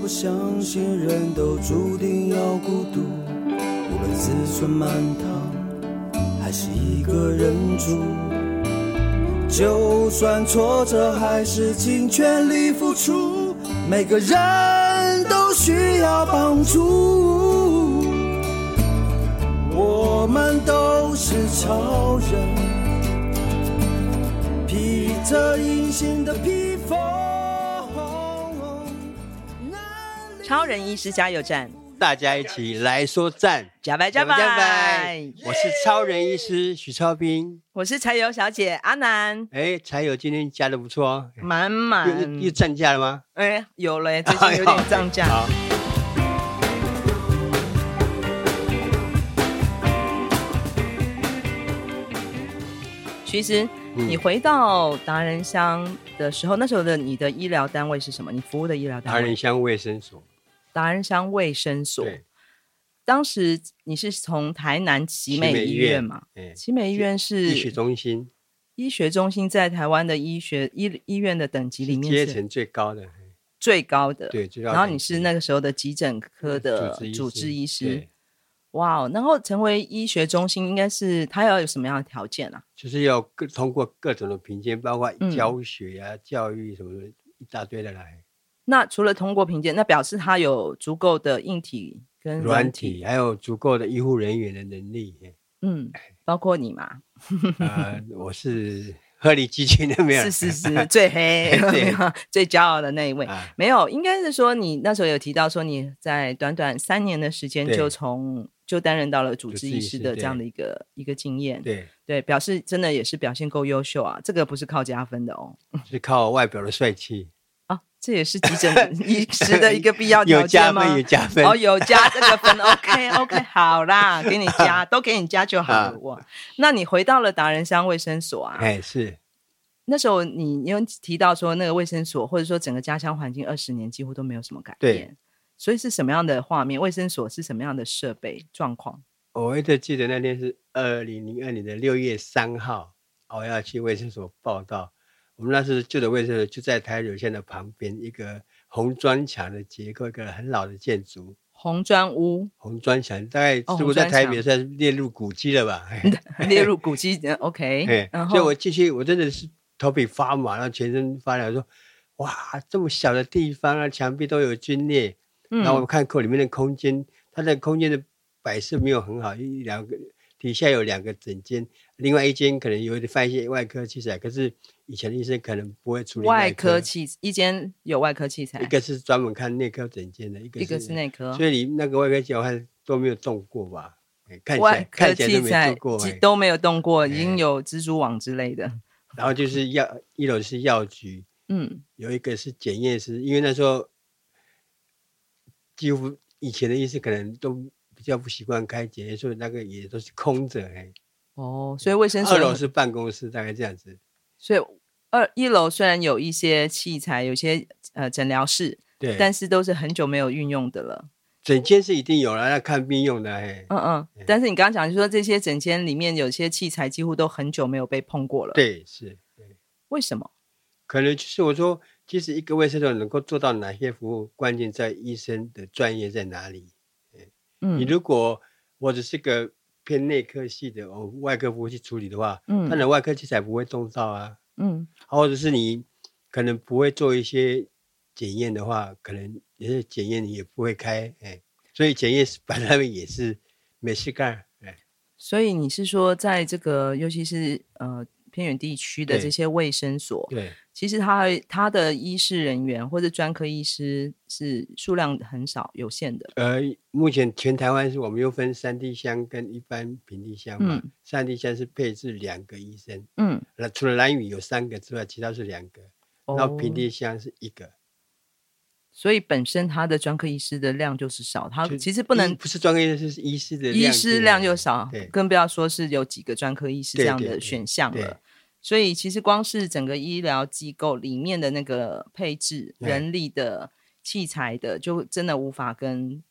不相信人都注定要孤独，无论子孙满堂，还是一个人住。就算挫折，还是尽全力付出。每个人都需要帮助，我们都是超人，披着隐形的披超人医师加油站，大家一起来说赞，加白加白，加白！我是超人医师许超斌，我是柴油小姐阿南。哎，柴油今天加的不错哦，满满。又又涨价了吗？哎，有了，最近有点涨价。好。其实你回到达人乡的时候，那时候的你的医疗单位是什么？你服务的医疗单位？达人乡卫生所。达仁乡卫生所，当时你是从台南奇美医院嘛？奇美医院是医学中心，医学中心在台湾的医学医医院的等级里面是阶层最高的，最高的。对，然后你是那个时候的急诊科的主治医师，哇！然后成为医学中心，应该是他要有什么样的条件啊？就是要各通过各种的评鉴，包括教学啊、教育什么的，一大堆的来。那除了通过评鉴，那表示他有足够的硬体跟软体，体，还有足够的医护人员的能力。嗯，包括你嘛？啊、呃，我是鹤立鸡群的，没有？是是是，最黑、最骄傲的那一位。啊、没有，应该是说你那时候有提到说你在短短三年的时间就从就担任到了主治医师的这样的一个一个经验。对对，表示真的也是表现够优秀啊！这个不是靠加分的哦，是靠外表的帅气。这也是急诊 医师的一个必要条件吗？有加分，有加分哦，有加这个分。OK OK，好啦，给你加，都给你加就好了。哇，那你回到了达人乡卫生所啊？哎，是。那时候你你有提到说，那个卫生所或者说整个家乡环境二十年几乎都没有什么改变。对。所以是什么样的画面？卫生所是什么样的设备状况？我一直记得那天是二零零二年的六月三号，我要去卫生所报到。我们那时旧的卫生所就在台柳线的旁边，一个红砖墙的结构，一个很老的建筑。红砖屋。红砖墙大概如果在台北算列入古迹了吧？哦、列入古迹，OK。所以我进去，我真的是头皮发麻，然后全身发凉，说：“哇，这么小的地方啊，墙壁都有龟裂。嗯”然后我看口里面的空间，它的空间的摆设没有很好，一两个底下有两个枕间，另外一间可能有点放一些外科器材，可是。以前的医生可能不会处理外科，外科器，一间有外科器材，一个是专门看内科诊间的，一个是，一个是内科，所以你那个外科器材都没有动过吧？看起来看起来都没动过，都没有动过，已经有蜘蛛网之类的。然后就是药，一楼是药局，嗯，有一个是检验室，因为那时候几乎以前的医生可能都比较不习惯开检验，所以那个也都是空着哎。哦，所以卫生所二楼是办公室，大概这样子。所以。二一楼虽然有一些器材，有些呃诊疗室，对，但是都是很久没有运用的了。诊间是一定有了，要看病用的。哎，嗯嗯。但是你刚刚讲，就说这些诊间里面有些器材几乎都很久没有被碰过了。对，是。对。为什么？可能就是我说，其实一个卫生所能够做到哪些服务，关键在医生的专业在哪里。嗯。你如果我只是个偏内科系的，哦，外科服务去处理的话，嗯，那外科器材不会动到啊。嗯，或者是你可能不会做一些检验的话，可能也是检验你也不会开，哎，所以检验室本来也是没事干，哎。所以你是说，在这个尤其是呃偏远地区的这些卫生所，对，对其实他他的医师人员或者专科医师是数量很少、有限的。呃，目前全台湾是我们又分山地乡跟一般平地乡嘛，嗯、山地乡是配置两个医生，嗯。那除了蓝屿有三个之外，其他是两个，哦、然后平地乡是一个，所以本身他的专科医师的量就是少，他其实不能不是专科医师，是医师的医师量就少，更不要说是有几个专科医师这样的选项了。所以其实光是整个医疗机构里面的那个配置、人力的、器材的，就真的无法跟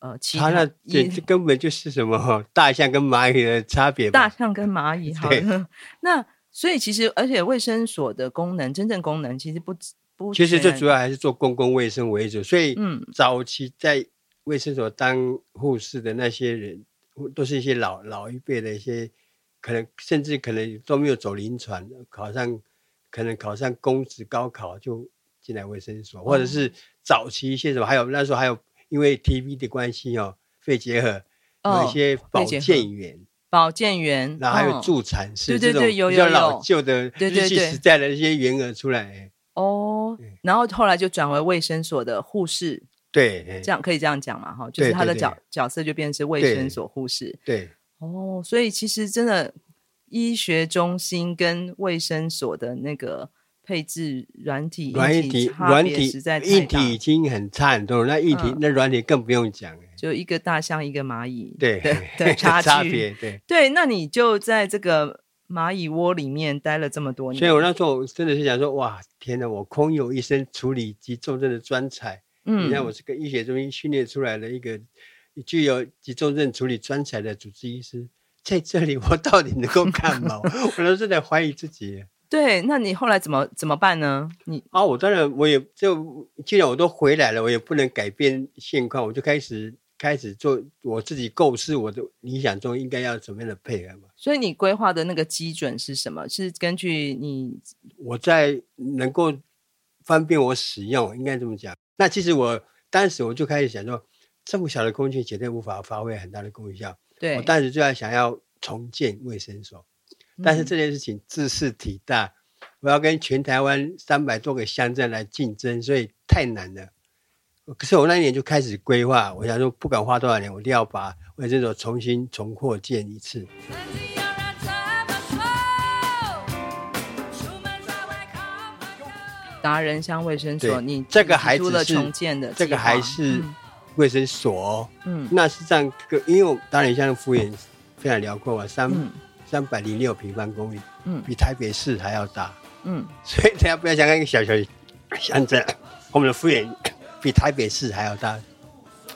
呃其他，他那这这根本就是什么大象跟蚂蚁的差别。大象跟蚂蚁，好 那。所以其实，而且卫生所的功能，真正功能其实不不，其实最主要还是做公共卫生为主，所以嗯，早期在卫生所当护士的那些人，都是一些老老一辈的一些，可能甚至可能都没有走临床，考上可能考上公职高考就进来卫生所，嗯、或者是早期一些什么，还有那时候还有因为 TV 的关系哦，肺结核。有一些保健员，保健员，然后还有助产士，对对对，有比较老旧的日据时代的一些员额出来。哦，然后后来就转为卫生所的护士，对，这样可以这样讲嘛？哈，就是他的角角色就变成是卫生所护士。对，哦，所以其实真的医学中心跟卫生所的那个配置软体、软体、软体实在硬体已经很差很多，那硬体那软体更不用讲。就一个大象，一个蚂蚁，对的 差差别，对对。那你就在这个蚂蚁窝里面待了这么多年，所以我那时候真的是想说，哇，天哪！我空有一身处理急重症的专才，嗯，你看我是个医学中心训练出来的一个具有急重症处理专才的主治医师，在这里我到底能够干嘛？我都是在怀疑自己。对，那你后来怎么怎么办呢？你啊，我当然我也就既然我都回来了，我也不能改变现况，我就开始。开始做我自己构思，我的理想中应该要怎么样的配合嘛？所以你规划的那个基准是什么？是根据你我在能够方便我使用，应该这么讲。那其实我当时我就开始想说，这么小的空间绝对无法发挥很大的功效。对，我当时就在想要重建卫生所，但是这件事情自事体大，嗯、我要跟全台湾三百多个乡镇来竞争，所以太难了。可是我那一年就开始规划，我想说不管花多少年，我一定要把卫生所重新重扩建一次。达人乡卫生所，你这个还是重建的，这个还是卫生所。嗯，那是这样个，因为达人乡的幅员非常辽阔嘛，三三百零六平方公里，嗯，比台北市还要大，嗯，所以大家不要想看一个小小乡镇，我们的幅员。比台北市还要大。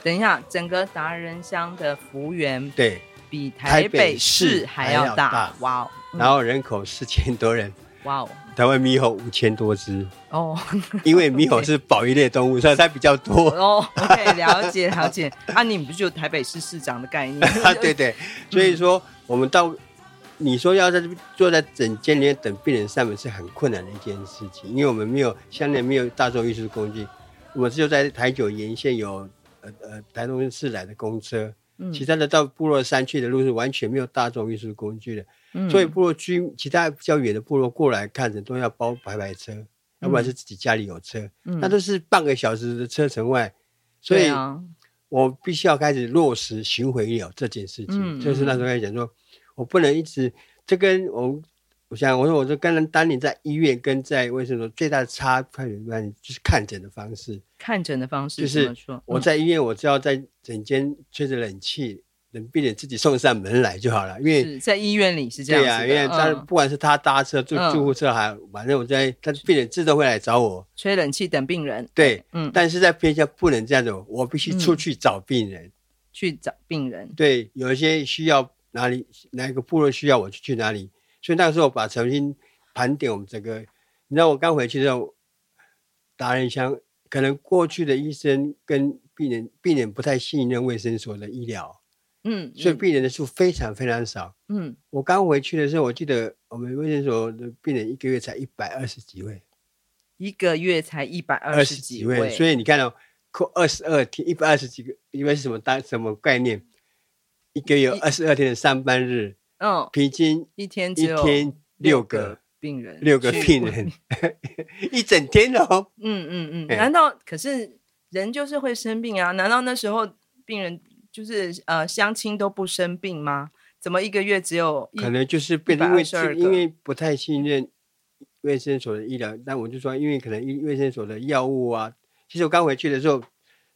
等一下，整个达人乡的幅员对，比台北市还要大。哇哦！然后人口四千多人。哇哦！台湾猕猴五千多只。哦。因为猕猴是保育类动物，所以它比较多。哦，OK，了解了解。啊，你不就台北市市长的概念？啊，对对。所以说，我们到你说要在这边坐在诊间里面等病人上门是很困难的一件事情，因为我们没有相对没有大众运输工具。我们只有在台九沿线有呃呃台东市来的公车，嗯，其他的到部落山去的路是完全没有大众运输工具的，嗯，所以部落居其他比较远的部落过来看的都要包白牌车，嗯，要不然是自己家里有车，嗯，那都是半个小时的车程外，所以我必须要开始落实巡回医疗这件事情，嗯，就是那时候开始讲说，我不能一直这跟我。我想，我说，我说，跟人当年在医院跟在卫生所最大的差别，就是看诊的方式。看诊的方式就是我在医院，我只要在诊间吹着冷气，等病人自己送上门来就好了。因为在医院里是这样。对啊，因为他不管是他搭车、住救护车，还反正我在，他病人自动会来找我吹冷气等病人。对，嗯。但是在偏乡不能这样子，我必须出去找病人，去找病人。对，有一些需要哪里，哪一个部落需要我就去哪里。所以那个时候，把重新盘点我们整个，你知道，我刚回去的时候，达人乡可能过去的医生跟病人，病人不太信任卫生所的医疗，嗯，所以病人的数非常非常少，嗯。我刚回去的时候，我记得我们卫生所的病人一个月才一百二十几位，一个月才一百二十几位，所以你看到扣二十二天，一百二十几个，因为是什么单什么概念？一个月有二十二天的上班日。嗯，平均一天一天六个病人，六个病人，一整天哦。嗯嗯嗯，难道可是人就是会生病啊？难道那时候病人就是呃相亲都不生病吗？怎么一个月只有？可能就是变成因为因为不太信任卫生所的医疗，但我就说，因为可能医卫生所的药物啊，其实我刚回去的时候，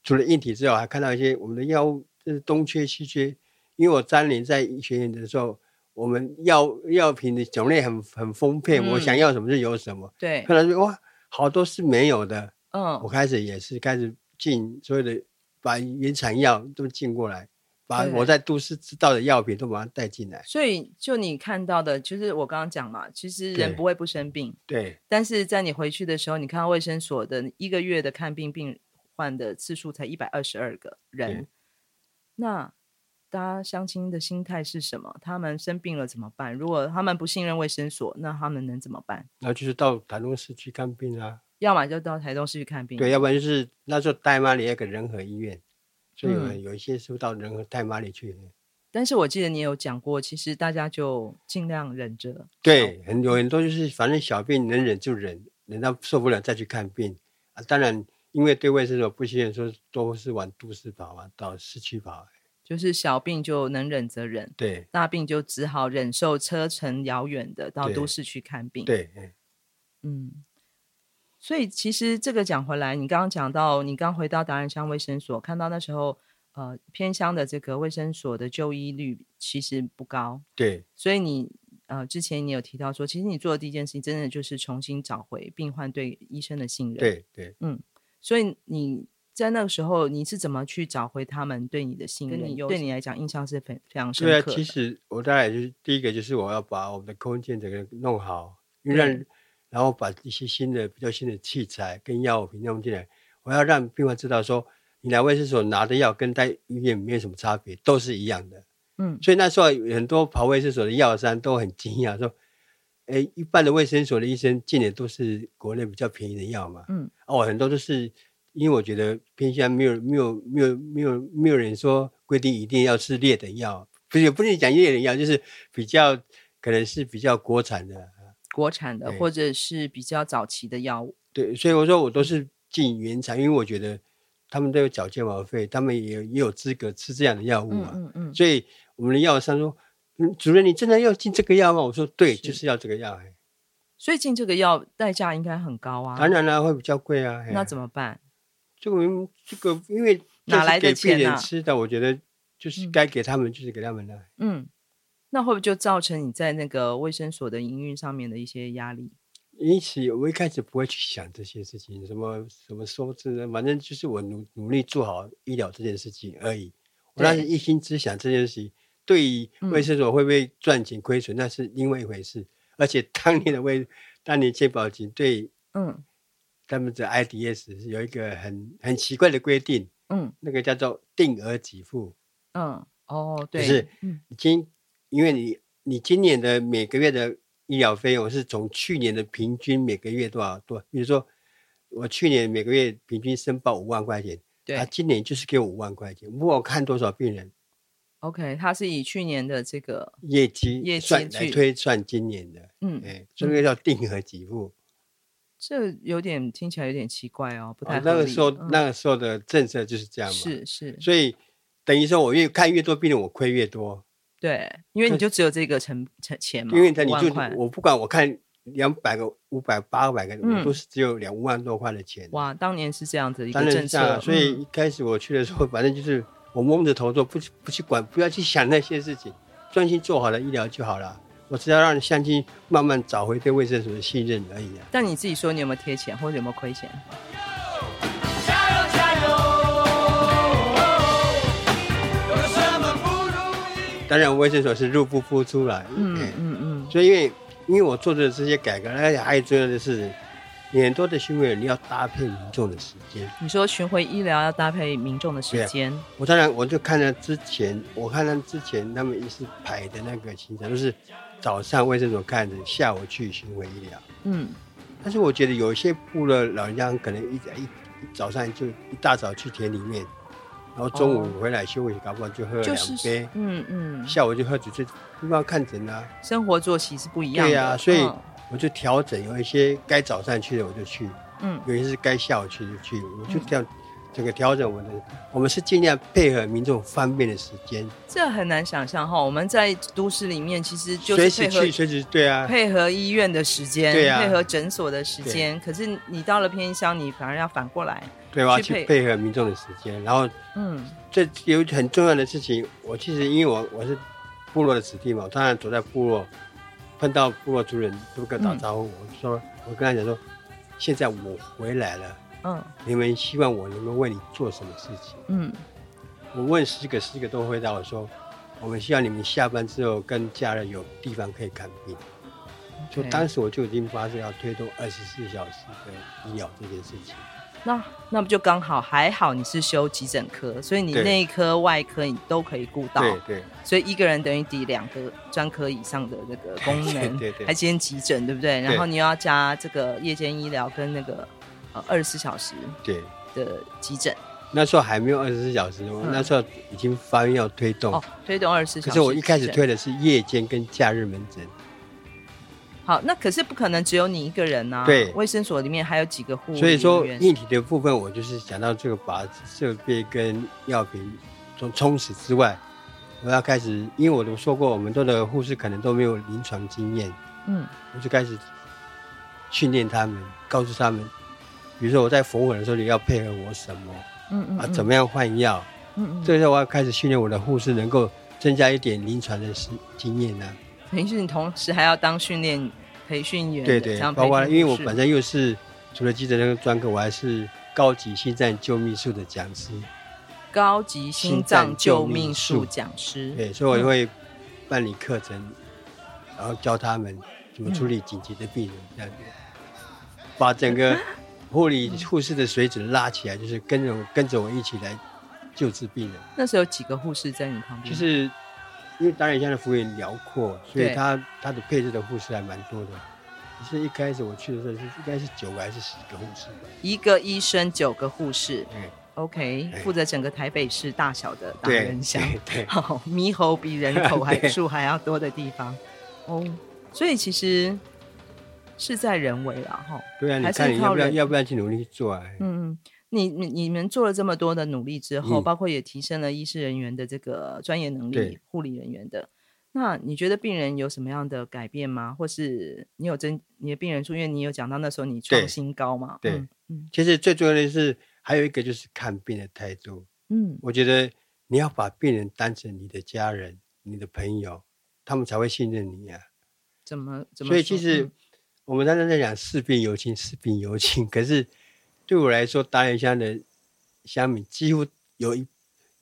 除了硬体之外，还看到一些我们的药物就是东缺西缺，因为我当年在医学院的时候。我们药药品的种类很很丰沛，嗯，我想要什么就有什么。对，后来说哇，好多是没有的。嗯，我开始也是开始进所有的，把原产药都进过来，把我在都市知道的药品都把它带进来。所以，就你看到的，就是我刚刚讲嘛，其实人不会不生病，对。但是在你回去的时候，你看到卫生所的一个月的看病病患的次数才一百二十二个人，那大家乡亲的心态是什么？他们生病了怎么办？如果他们不信任卫生所，那他们能怎么办？那就是到台东市去看病啊。要么就到台东市去看病，对，要不然就是那时候太麻里那个仁和医院，所以有有一些是到仁和太麻里去、嗯。但是我记得你有讲过，其实大家就尽量忍着。对，很有很多就是反正小病能忍就忍，忍到受不了再去看病啊。当然，因为对卫生所不信任，说都是往都市跑啊，到市区跑。就是小病就能忍则忍，对，大病就只好忍受车程遥远的到都市去看病。对，对嗯。所以其实这个讲回来，你刚刚讲到，你刚回到达人乡卫生所，看到那时候，呃，偏乡的这个卫生所的就医率其实不高。对。所以你呃之前你有提到说，其实你做的第一件事情，真的就是重新找回病患对医生的信任。对对。嗯。所以你在那个时候，你是怎么去找回他们对你的信任？你对你来讲，印象是非非常深刻的。对啊，其实我大概就是第一个就是我要把我们的空间整个弄好，因为让。然后把一些新的、比较新的器材跟药品弄进来，我要让病患知道说，你来卫生所拿的药跟在医院没有什么差别，都是一样的。嗯，所以那时候很多跑卫生所的药商都很惊讶，说：“哎，一般的卫生所的医生进的都是国内比较便宜的药嘛。”嗯，哦，很多都是因为我觉得偏向没有、没有、没有、没有、没有人说规定一定要吃劣等药，不是不是讲劣等药，就是比较可能是比较国产的。国产的或者是比较早期的药物，对，所以我说我都是进原厂，因为我觉得他们都有缴健保费，他们也有也有资格吃这样的药物嘛。嗯嗯，嗯。所以我们的药商说：“嗯，主任，你真的要进这个药吗？”我说：“对，就是要这个药。”所以进这个药代价应该很高啊。当然了，会比较贵啊。那怎么办？这个这个，因为哪来的钱啊？吃的，我觉得就是该给他们，就是给他们的。嗯。那会不会就造成你在那个卫生所的营运上面的一些压力？因此，我一开始不会去想这些事情，什么什么收支呢？反正就是我努努力做好医疗这件事情而已。我当时一心只想这件事情，对于卫生所会不会赚钱亏损，那是另外一回事。嗯、而且当年的卫，当年健保局对，嗯，他们的 IDS 是有一个很很奇怪的规定，嗯，那个叫做定额给付，嗯，哦，对，就是已经。因为你你今年的每个月的医疗费用是从去年的平均每个月多少多？比如说我去年每个月平均申报五万块钱，对，他今年就是给我五万块钱。不过我看多少病人，OK，他是以去年的这个业绩业绩算来推算今年的，嗯，哎，这个叫定额给付。这有点听起来有点奇怪哦，不太、哦、那个时候、嗯、那个时候的政策就是这样嘛，是是，所以等于说我越看越多病人，我亏越多。对，因为你就只有这个成成钱嘛，因为他你就我不管，我看两百个、五百、八百个，我都是只有两万多块的钱。哇，当年是这样子一个政策，所以一开始我去的时候，反正就是我蒙着头做，不去不去管，不要去想那些事情，专心做好了医疗就好了。我只要让相亲慢慢找回对卫生所的信任而已啊。但你自己说，你有没有贴钱，或者有没有亏钱？当然，卫生所是入不敷出来。嗯嗯嗯。所以，因为因为我做的这些改革，而且还有重要的是，很多的巡回你要搭配民众的时间。你说巡回医疗要搭配民众的时间？我当然我就看了之前，我看了之前他们一直排的那个行程，都是早上卫生所看着，下午去巡回医疗。嗯。但是我觉得有一些部落老人家可能一一早上就一大早去田里面。然后中午回来休息，搞不好就喝了两杯。嗯嗯。下午就喝酒，就一般看诊啊。生活作息是不一样的。对呀，所以我就调整，有一些该早上去的我就去，嗯，有一些是该下午去就去，我就这样整个调整我的。我们是尽量配合民众方便的时间。这很难想象哈，我们在都市里面其实就是随时去，随时对啊，配合医院的时间，对啊，配合诊所的时间。可是你到了偏乡，你反而要反过来。对，吧要去配合民众的时间，然后，嗯，这有很重要的事情。我其实因为我我是部落的子弟嘛，我当然走在部落，碰到部落族人，都跟打招呼。嗯、我说，我跟他讲说，现在我回来了，嗯，你们希望我能够为你做什么事情？嗯，我问十个，十个都回答我说，我们希望你们下班之后跟家人有地方可以看病。就当时我就已经发誓要推动二十四小时的医疗这件事情。那那不就刚好？还好你是修急诊科，所以你内科、外科你都可以顾到。对对。所以一个人等于抵两个专科以上的那个功能，对对，还兼急诊，对不对？然后你又要加这个夜间医疗跟那个呃二十四小时对的急诊。那时候还没有二十四小时，我那时候已经发愿要推动哦，推动二十四小时。可是我一开始推的是夜间跟假日门诊。好，那可是不可能只有你一个人呐、啊。对，卫生所里面还有几个护理。所以说，硬体的部分，我就是想到这个，把设备跟药品充充实之外，我要开始，因为我都说过，我们多的护士可能都没有临床经验，嗯，我就开始训练他们，告诉他们，比如说我在缝合的时候，你要配合我什么，嗯嗯，啊，怎么样换药，嗯嗯，这个时候我要开始训练我的护士，能够增加一点临床的经验呢、啊。等于是你同时还要当训练培训员，对对，包括因为我本身又是除了急诊那个专科，我还是高级心脏救命术的讲师。高级心脏救命术讲师，对，所以我也会办理课程，嗯、然后教他们怎么处理紧急的病人，这样子，把整个护理护士的水准拉起来，就是跟着跟着我一起来救治病人。那时候有几个护士在你旁边？就是。因为达仁乡的幅员辽阔，所以他他的配置的护士还蛮多的。可是一开始我去的时候是应该是九个还是十个护士？一个医生九个护士。嗯，OK，负责整个台北市大小的达人乡。对，好，猕猴比人口还 数还要多的地方。哦，所以其实事在人为了哈。对啊，你看你要不要要不要去努力做啊？嗯嗯。你你你们做了这么多的努力之后，嗯、包括也提升了医师人员的这个专业能力，护理人员的。那你觉得病人有什么样的改变吗？或是你有增你的病人住院你有讲到那时候你创新高嘛？对，嗯，嗯，其实最重要的是还有一个就是看病的态度。嗯，我觉得你要把病人当成你的家人、你的朋友，他们才会信任你呀、啊。怎么怎么？所以其实我们常常在讲视病犹亲，视病犹亲，可是。对我来说，达仁乡的乡民几乎有一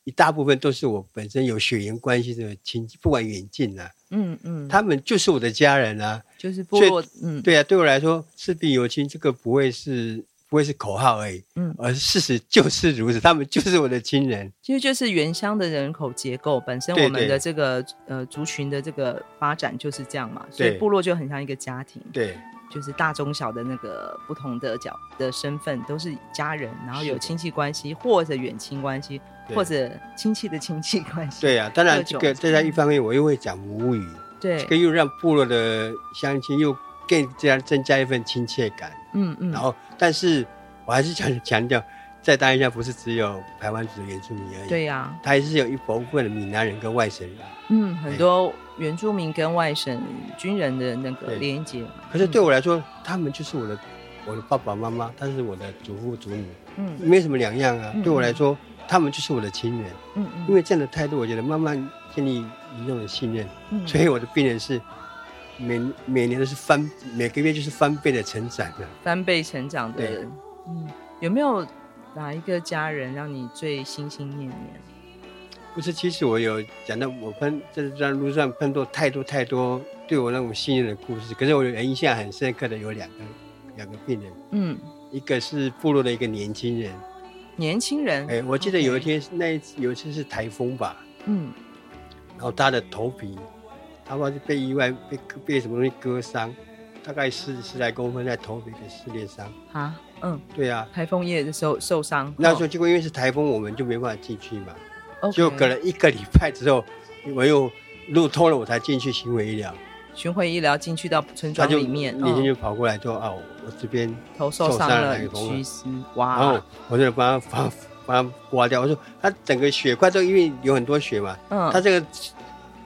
一大部分都是我本身有血缘关系的亲戚，不管远近啊，嗯嗯，他们就是我的家人啊，就是部落，嗯，对啊，对我来说，视病犹亲这个不会是不会是口号而已，嗯，而事实就是如此，他们就是我的亲人。其实就是原乡的人口结构本身，我们的这个呃族群的这个发展就是这样嘛，所以部落就很像一个家庭，对。就是大中小的那个不同的角的身份都是家人，然后有亲戚关系或者远亲关系，或者亲戚的亲戚关系。对啊，当然这个在一方面我又会讲母语，对，这个又让部落的乡亲又更加增加一份亲切感。嗯嗯。然后，但是我还是想强调，在达仁乡不是只有台湾族的原住民而已。对呀、啊，他还是有一部分的闽南人跟外省人。嗯，很多。原住民跟外省军人的那个连接，可是对我来说，嗯、他们就是我的我的爸爸妈妈，他是我的祖父祖母，嗯，没什么两样啊。嗯、对我来说，他们就是我的亲人，嗯嗯。因为这样的态度，我觉得慢慢建立一种的信任，嗯。所以我的病人是每每年都是翻，每个月就是翻倍的成长的，翻倍成长的。人，嗯，有没有哪一个家人让你最心心念念？不是，其实我有讲到，我碰在这段路上碰到太多太多对我那种信任的故事。可是我印象很深刻的有两个两个病人，嗯，一个是部落的一个年轻人，年轻人，哎，我记得有一天.那一次有一次是台风吧，嗯，然后他的头皮，他说是被意外被被什么东西割伤，大概是十来公分在头皮的撕裂伤啊，嗯，对啊，台风夜的时候受伤，那时候结果因为是台风，我们就没办法进去嘛。就隔了一个礼拜之后，我又路通了，我才进去巡回医疗。巡回医疗进去到村庄里面，那天就跑过来说：“哦，我这边头受伤了，虚丝哇！”然后我就帮他帮帮他刮掉。我说他整个血块都因为有很多血嘛，嗯，他这个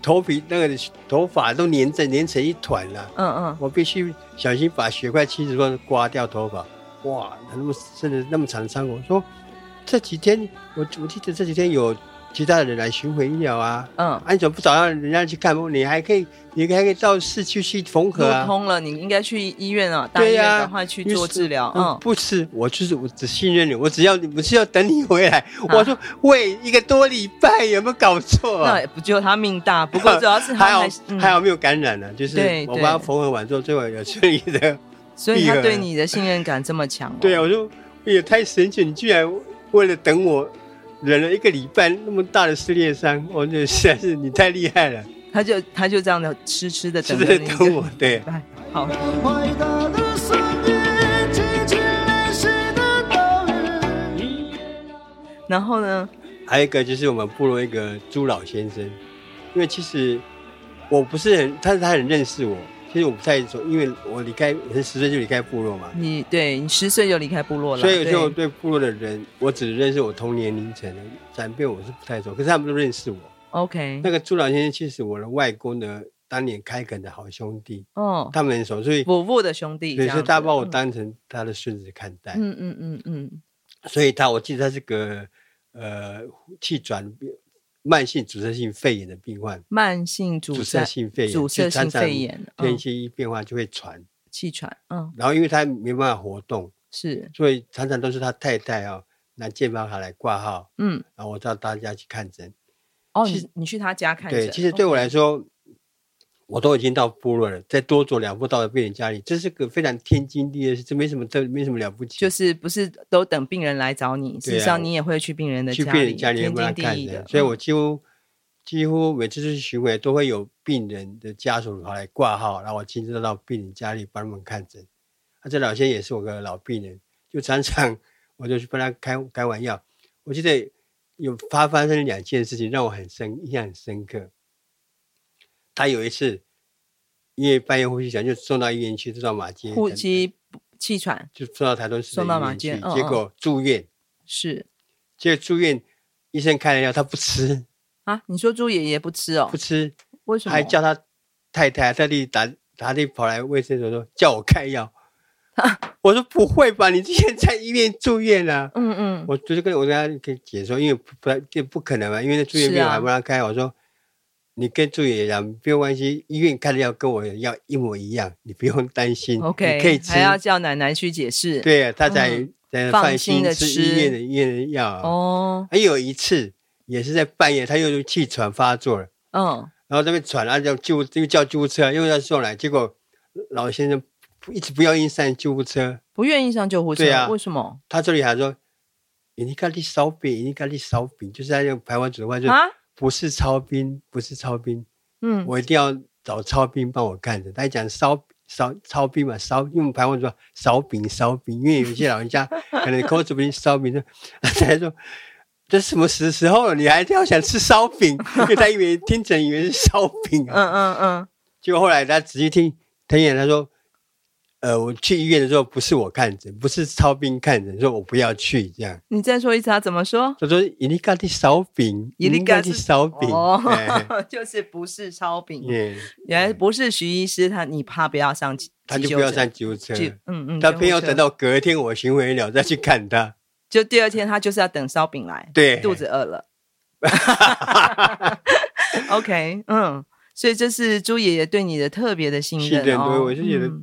头皮那个头发都粘着粘成一团了，嗯嗯，我必须小心把血块七十多刮掉头发。哇，那么甚至那么长的伤口，我说这几天我我记得这几天有。其他的人来巡回医疗啊，嗯，啊，你怎么不早让人家去看？你还可以，你还可以到市区去缝合啊。通了，你应该去医院啊，对呀，赶快去做治疗。嗯，不是，我就是我只信任你，我只要你，我是要等你回来。我说喂，一个多礼拜有没有搞错？那不就他命大？不过主要是 还好，还好没有感染呢。就是我帮他缝合完之后，最后有顺利的。所以他对你的信任感这么强。对啊，我说也太神奇，你居然为了等我。忍了一个礼拜，那么大的撕裂伤，我觉得实在是你太厉害了。他就他就这样的痴痴的等着你等我，对，好。然后呢？还有一个就是我们部落一个朱老先生，因为其实我不是很，但是他很认识我。其实我不太说，因为我离开，十岁就离开部落嘛。你对你十岁就离开部落了，所以就对部落的人，我只认识我同年龄层的长辈，我是不太熟。可是他们都认识我。OK，那个朱老先生其实我的外公的当年开垦的好兄弟，哦，他们很熟，所以伯父的兄弟，对，所以他把我当成他的孙子看待。嗯嗯嗯嗯，所以他我记得他是个呃气转。慢性阻塞性肺炎的病患，慢性阻塞性肺炎，阻塞性肺炎天气一变化就会喘气喘，嗯，然后因为他没办法活动，是，所以常常都是他太太哦拿健保卡来挂号，嗯，然后我到大家去看诊。哦，你你去他家看诊？对，其实对我来说。我都已经到部落了，再多走两步到了病人家里，这是个非常天经地义的事，这没什么，这没什么了不起。就是不是都等病人来找你，实际上你也会去病人的家里，去病人家里帮他看的。所以我几乎几乎每次去巡回都会有病人的家属跑来挂号，然后我亲自到病人家里帮他们看诊。啊，这老先生也是我个老病人，就常常我就去帮他开开完药。我记得有发发生两件事情让我很深印象很深刻。他有一次，因为半夜呼吸响，就送到医院去，送到马街呼吸气喘，就送到台中市送到马偕，哦哦结果住院。是，结果住院，医生开了药，他不吃啊？你说朱爷爷不吃哦？不吃，为什么？还叫他太太特地打打的跑来卫生所说叫我开药。我说不会吧？你之前在医院住院了，啊？嗯嗯，我就是跟我跟他跟解说，因为不这不可能嘛，因为那住院病我还不让他开，啊、我说。你跟朱爷爷讲，不用关系，医院开的药跟我的药一模一样，你不用担心。OK，你可以吃。还要叫奶奶去解释。对啊，他才才放心的吃医院的医院的药。哦。还有一次也是在半夜，他又气喘发作了。嗯。然后这边喘，然后叫救又叫救护车，又要送来，结果老先生一直不愿意上救护车，不愿意上救护车。对啊。为什么？他这里还说，你看你烧饼，你看你烧饼，就是在用排湾族的话就。啊。不是超兵，不是超兵，嗯，我一定要找超兵帮我看着。他讲烧烧超兵嘛，烧用台湾说烧饼烧饼，因为有些老人家 可能口子不灵烧饼，他才说这什么时时候了，你还要想吃烧饼？因为他以为听诊以为是烧饼啊，嗯嗯嗯，结果后来他仔细听，听一眼他说。呃，我去医院的时候不是我看诊，不是超兵看诊，说我不要去这样。你再说一次，他怎么说？他说：“伊利嘎的烧饼，伊利嘎的烧饼，哦，欸、就是不是烧饼。Yeah, 原来不是徐医师，他你怕不要上急，他就不要上救护车。嗯嗯，他偏要等到隔天我巡回了再去看他。就第二天他就是要等烧饼来，对，肚子饿了。OK，嗯，所以这是朱爷爷对你的特别的信任，对，我是觉得。嗯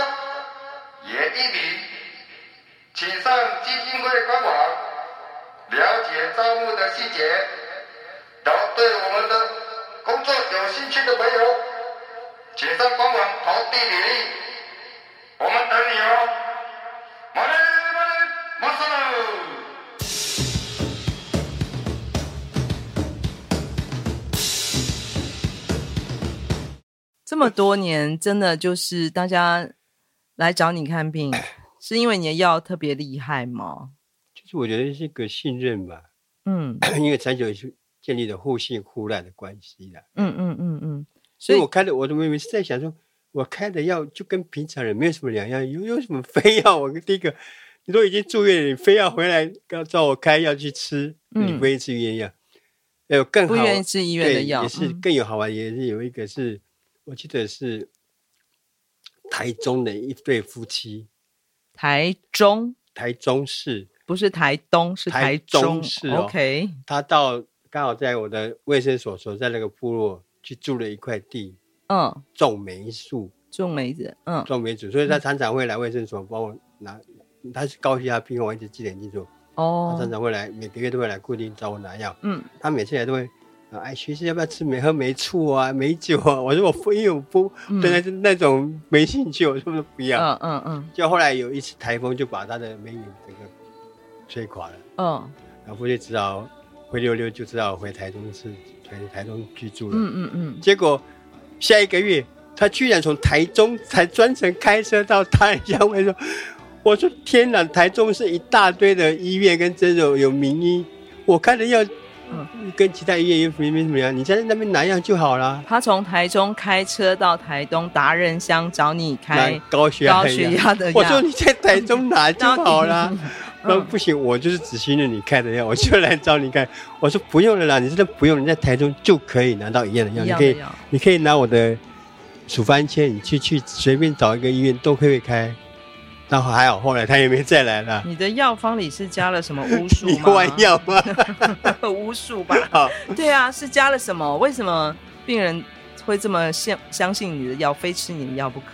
地名，请上基金会官网了解招募的细节。然后对我们的工作有兴趣的朋友，请上官网投递履历，我们等你哦。这么多年，真的就是大家来找你看病，是因为你的药特别厉害吗？就是我觉得是一个信任吧。嗯，因为长久是建立了互信互赖的关系啦。嗯嗯嗯嗯。所以我开的，我的妹妹是在想说，我开的药就跟平常人没有什么两样，有有什么非要我第一个，你都已经住院了，你非要回来要叫我开药去吃，嗯、你不愿意吃医院药，有更好，不愿意吃医院的药，也是更有好玩，也是有一个是，嗯、我记得是台中的一对夫妻，台中，台中市，不是台东，是台中，市，哦。OK，他到刚好在我的卫生所所在那个部落。去住了一块地，嗯，种梅树，种梅子，嗯，种梅子，所以他常常会来卫生所帮我拿，他是高血压病，我一直记得很清楚。哦，他常常会来，每个月都会来固定找我拿药。嗯，他每次来都会，哎，学生要不要吃梅喝梅醋啊，梅酒啊？我说我不，因为我不对那那种没兴趣，我说不不要。嗯嗯嗯。就后来有一次台风，就把他的梅园整个吹垮了。嗯，然后就只好灰溜溜，就知道回台中市。回台中居住了，嗯嗯嗯，结果下一个月，他居然从台中才专程开车到他家，为什么？我说天哪，台中是一大堆的医院跟这种有名医，我开的药，嗯，跟其他医院又没没什么样，你在那边拿药就好了。他从台中开车到台东达人乡找你开高血压的药，我说你在台中拿就好了。说不行，我就是只信任你开的药，我就来找你开。我说不用了啦，你真的不用，你在台中就可以拿到一样的药，你可以，你可以拿我的处方签，你去去随便找一个医院都可以开。然后还好，后来他也没再来了。你的药方里是加了什么巫术吗？你玩药吗？巫术吧。好，对啊，是加了什么？为什么病人会这么相相信你的药，非吃你的药不可？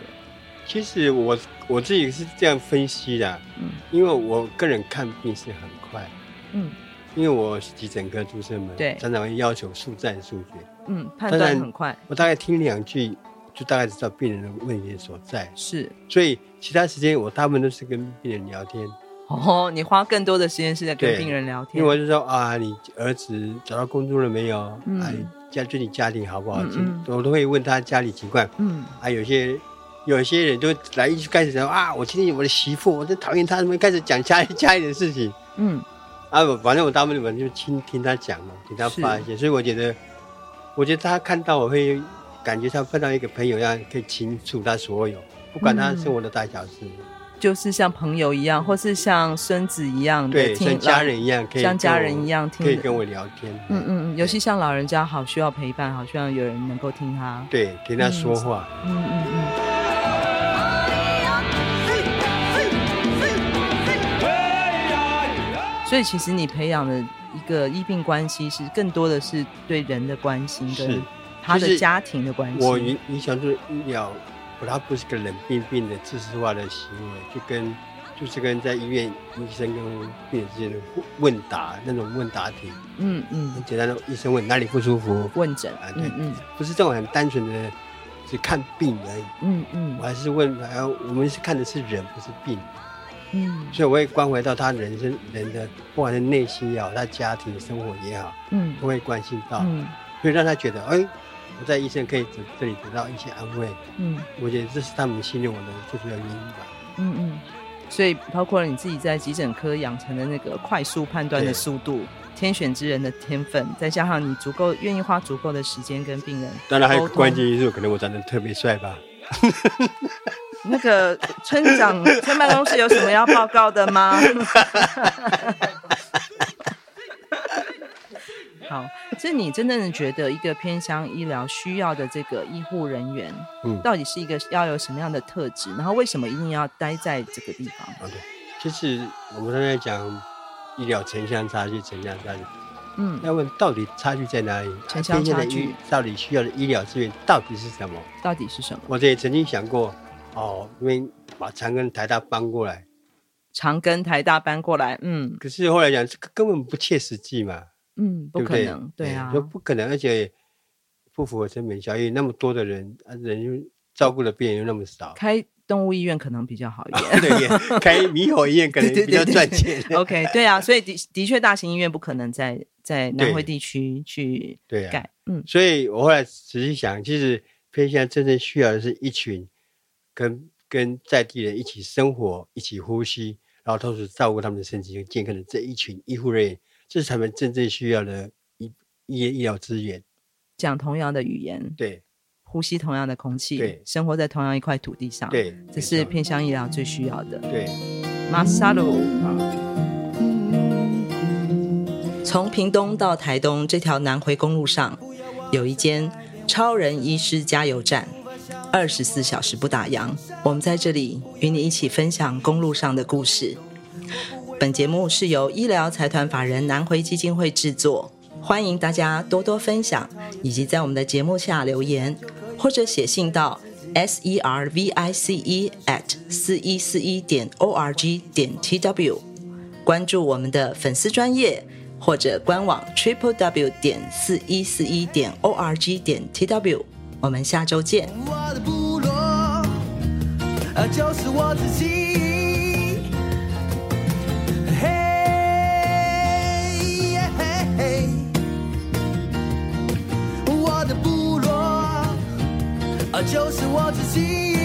其实我我自己是这样分析的，嗯，因为我个人看病是很快，嗯，因为我是急诊科出身嘛，对，常常会要求速战速决，嗯，判断很快。我大概听两句，就大概知道病人的问题所在，是，所以其他时间我大部分都是跟病人聊天。哦，你花更多的时间是在跟病人聊天，因为我就说啊，你儿子找到工作了没有？嗯，啊，家最近家庭好不好？嗯，我都会问他家里情况，嗯，啊，有些。有些人就来一开始说啊，我今天我的媳妇，我真讨厌她，怎么开始讲家里家里的事情？嗯，啊，反正我大部分就听听他讲嘛，听他发一些，所以我觉得，我觉得他看到我会感觉像碰到一个朋友一样，可以倾诉他所有，不管他生活的大小事，嗯、就是像朋友一样，或是像孙子一样的，对，像家人一样，可以像家人一样听，可以跟我聊天。嗯嗯嗯，尤其像老人家，好需要陪伴，好需要有人能够听他，对，听他说话。嗯嗯嗯。嗯所以，其实你培养的一个医病关系，是更多的是对人的关心，跟他的家庭的关系。我你你想说医疗，他不是个冷冰冰的知识化的行为，就跟就是跟在医院医生跟病人之间的问答那种问答题。嗯嗯，很简单的，医生问哪里不舒服，问诊啊，对，嗯，不是这种很单纯的，是看病而已。嗯嗯，我还是问，还要我们是看的是人，不是病。嗯，所以我会关怀到他人生人的，不管是内心也好，他家庭生活也好，嗯，都会关心到，嗯，所以让他觉得，哎，我在医生可以这这里得到一些安慰，嗯，我觉得这是他们信任我的最主要原因吧，嗯嗯，所以包括了你自己在急诊科养成的那个快速判断的速度，天选之人的天分，再加上你足够愿意花足够的时间跟病人，当然还有关键因素，可能我长得特别帅吧。那个村长，村办公室有什么要报告的吗？好，所以你真正的觉得一个偏乡医疗需要的这个医护人员，嗯，到底是一个要有什么样的特质？然后为什么一定要待在这个地方？啊，对，就是我们刚才讲医疗城乡差距，城乡差距，嗯，要问到底差距在哪里？城乡差距到底需要的医疗资源到底是什么？到底是什么？我这也曾经想过。哦，因为把长庚台大搬过来，长庚台大搬过来，嗯，可是后来讲这个根本不切实际嘛，嗯，不可能，对，对，对啊，就不可能，而且不符合成本效益，那么多的人，人又照顾的病人又那么少，开动物医院可能比较好一点，对，开猕猴 医院可能比较赚钱，OK，对啊，所以的的确大型医院不可能在在南汇地区去盖，对啊，嗯，所以我后来仔细想，其实偏向真正需要的是一群。跟跟在地人一起生活，一起呼吸，然后同时照顾他们的身体健康的这一群医护人员，这是他们真正需要的医医医疗资源，讲同样的语言，对，呼吸同样的空气，对，生活在同样一块土地上，对，这是偏向医疗最需要的。对，马萨鲁，从屏东到台东这条南回公路上，有一间超人医师加油站，二十四小时不打烊。我们在这里与你一起分享公路上的故事。本节目是由医疗财团法人南回基金会制作，欢迎大家多多分享，以及在我们的节目下留言，或者写信到 s e r v i c e at 四一四一点 o r g 点 t w，关注我们的粉丝专业或者官网 triple w 点四一四一点 o r g 点 t w，我们下周见。我的部落，就是我自己。就是我自己。